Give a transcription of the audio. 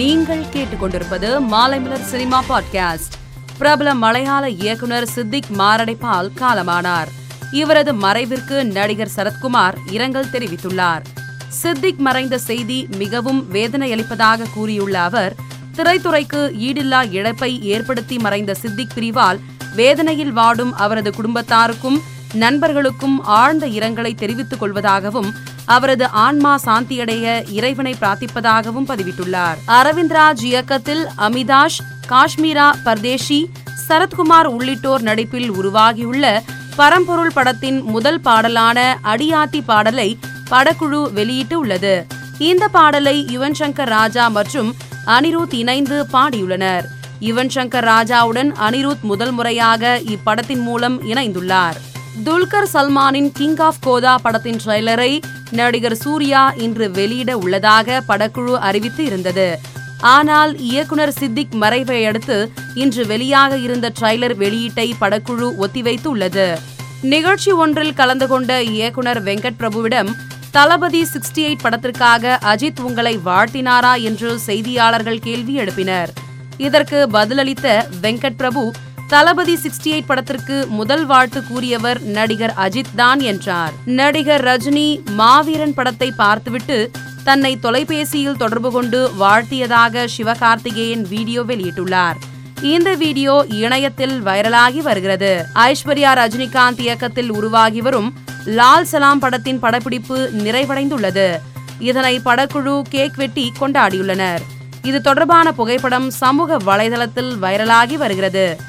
நீங்கள் கேட்டுக்கொண்டிருப்பது Maalaimalar cinema podcast. பிரபல மலையாள இயக்குனர் சித்திக் மாரடைப்பால் காலமானார். இவரது மறைவிற்கு நடிகர் சரத்குமார் இரங்கல் தெரிவித்துள்ளார். சித்திக் மறைந்த செய்தி மிகவும் வேதனையளிப்பதாக கூறியுள்ள அவர் திரைத்துறைக்கு ஈடில்லா இழப்பை ஏற்படுத்தி மறைந்த சித்திக் பிரிவால் வேதனையில் வாடும் அவரது குடும்பத்தாருக்கும் நண்பர்களுக்கும் ஆழ்ந்த இரங்கலை தெரிவித்துக் கொள்வதாகவும் அவரது ஆன்மா சாந்தியடைய இறைவனை பிரார்த்திப்பதாகவும் பதிவிட்டுள்ளார். அரவிந்த்ராஜ் இயக்கத்தில் அமிதாஷ் காஷ்மீரா பர்தேஷி சரத்குமார் உள்ளிட்டோர் நடிப்பில் உருவாகியுள்ள பரம்பொருள் படத்தின் முதல் பாடலான அடியாத்தி பாடலை படக்குழு வெளியிட்டு உள்ளது இந்த பாடலை யுவன் சங்கர் ராஜா மற்றும் அனிருத் இணைந்து பாடியுள்ளனர். யுவன் சங்கர் ராஜாவுடன் அனிருத் முதல் முறையாக இப்படத்தின் மூலம் இணைந்துள்ளார். துல்கர் சல்மானின் கிங் ஆஃப் கோதா படத்தின் ட்ரெய்லரை நடிகர் சூர்யா இன்று வெளியிட உள்ளதாக படக்குழு அறிவித்து இருந்தது. ஆனால் இயக்குனர் சித்திக் மறைவை அடுத்து இன்று வெளியாக இருந்த ட்ரெய்லர் வெளியீட்டை படக்குழு ஒத்திவைத்து உள்ளது நிகழ்ச்சி ஒன்றில் கலந்து கொண்ட இயக்குனர் வெங்கட் பிரபுவிடம் தளபதி சிக்ஸ்டி எயிட் படத்திற்காக அஜித் உங்களை வாழ்த்தினாரா? என்று செய்தியாளர்கள் கேள்வி எழுப்பினர். இதற்கு பதிலளித்த வெங்கட் பிரபு தளபதி சிக்ஸ்டி எயிட் படத்திற்கு முதல் வாழ்த்து கூறியவர் நடிகர் அஜித் தான் என்றார். நடிகர் ரஜினி மாவீரன் படத்தை பார்த்துவிட்டு தன்னை தொலைபேசியில் தொடர்பு கொண்டு வாழ்த்தியதாக சிவகார்த்திகேயன் வீடியோ வெளியிட்டுள்ளார். இந்த வீடியோ இணையத்தில் வைரலாகி வருகிறது. ஐஸ்வர்யா ரஜினிகாந்த் இயக்கத்தில் உருவாகி வரும் லால் சலாம் படத்தின் படப்பிடிப்பு நிறைவடைந்துள்ளது. இதனை படக்குழு கேக் வெட்டி கொண்டாடியுள்ளனர். இது தொடர்பான புகைப்படம் சமூக வலைதளத்தில் வைரலாகி வருகிறது.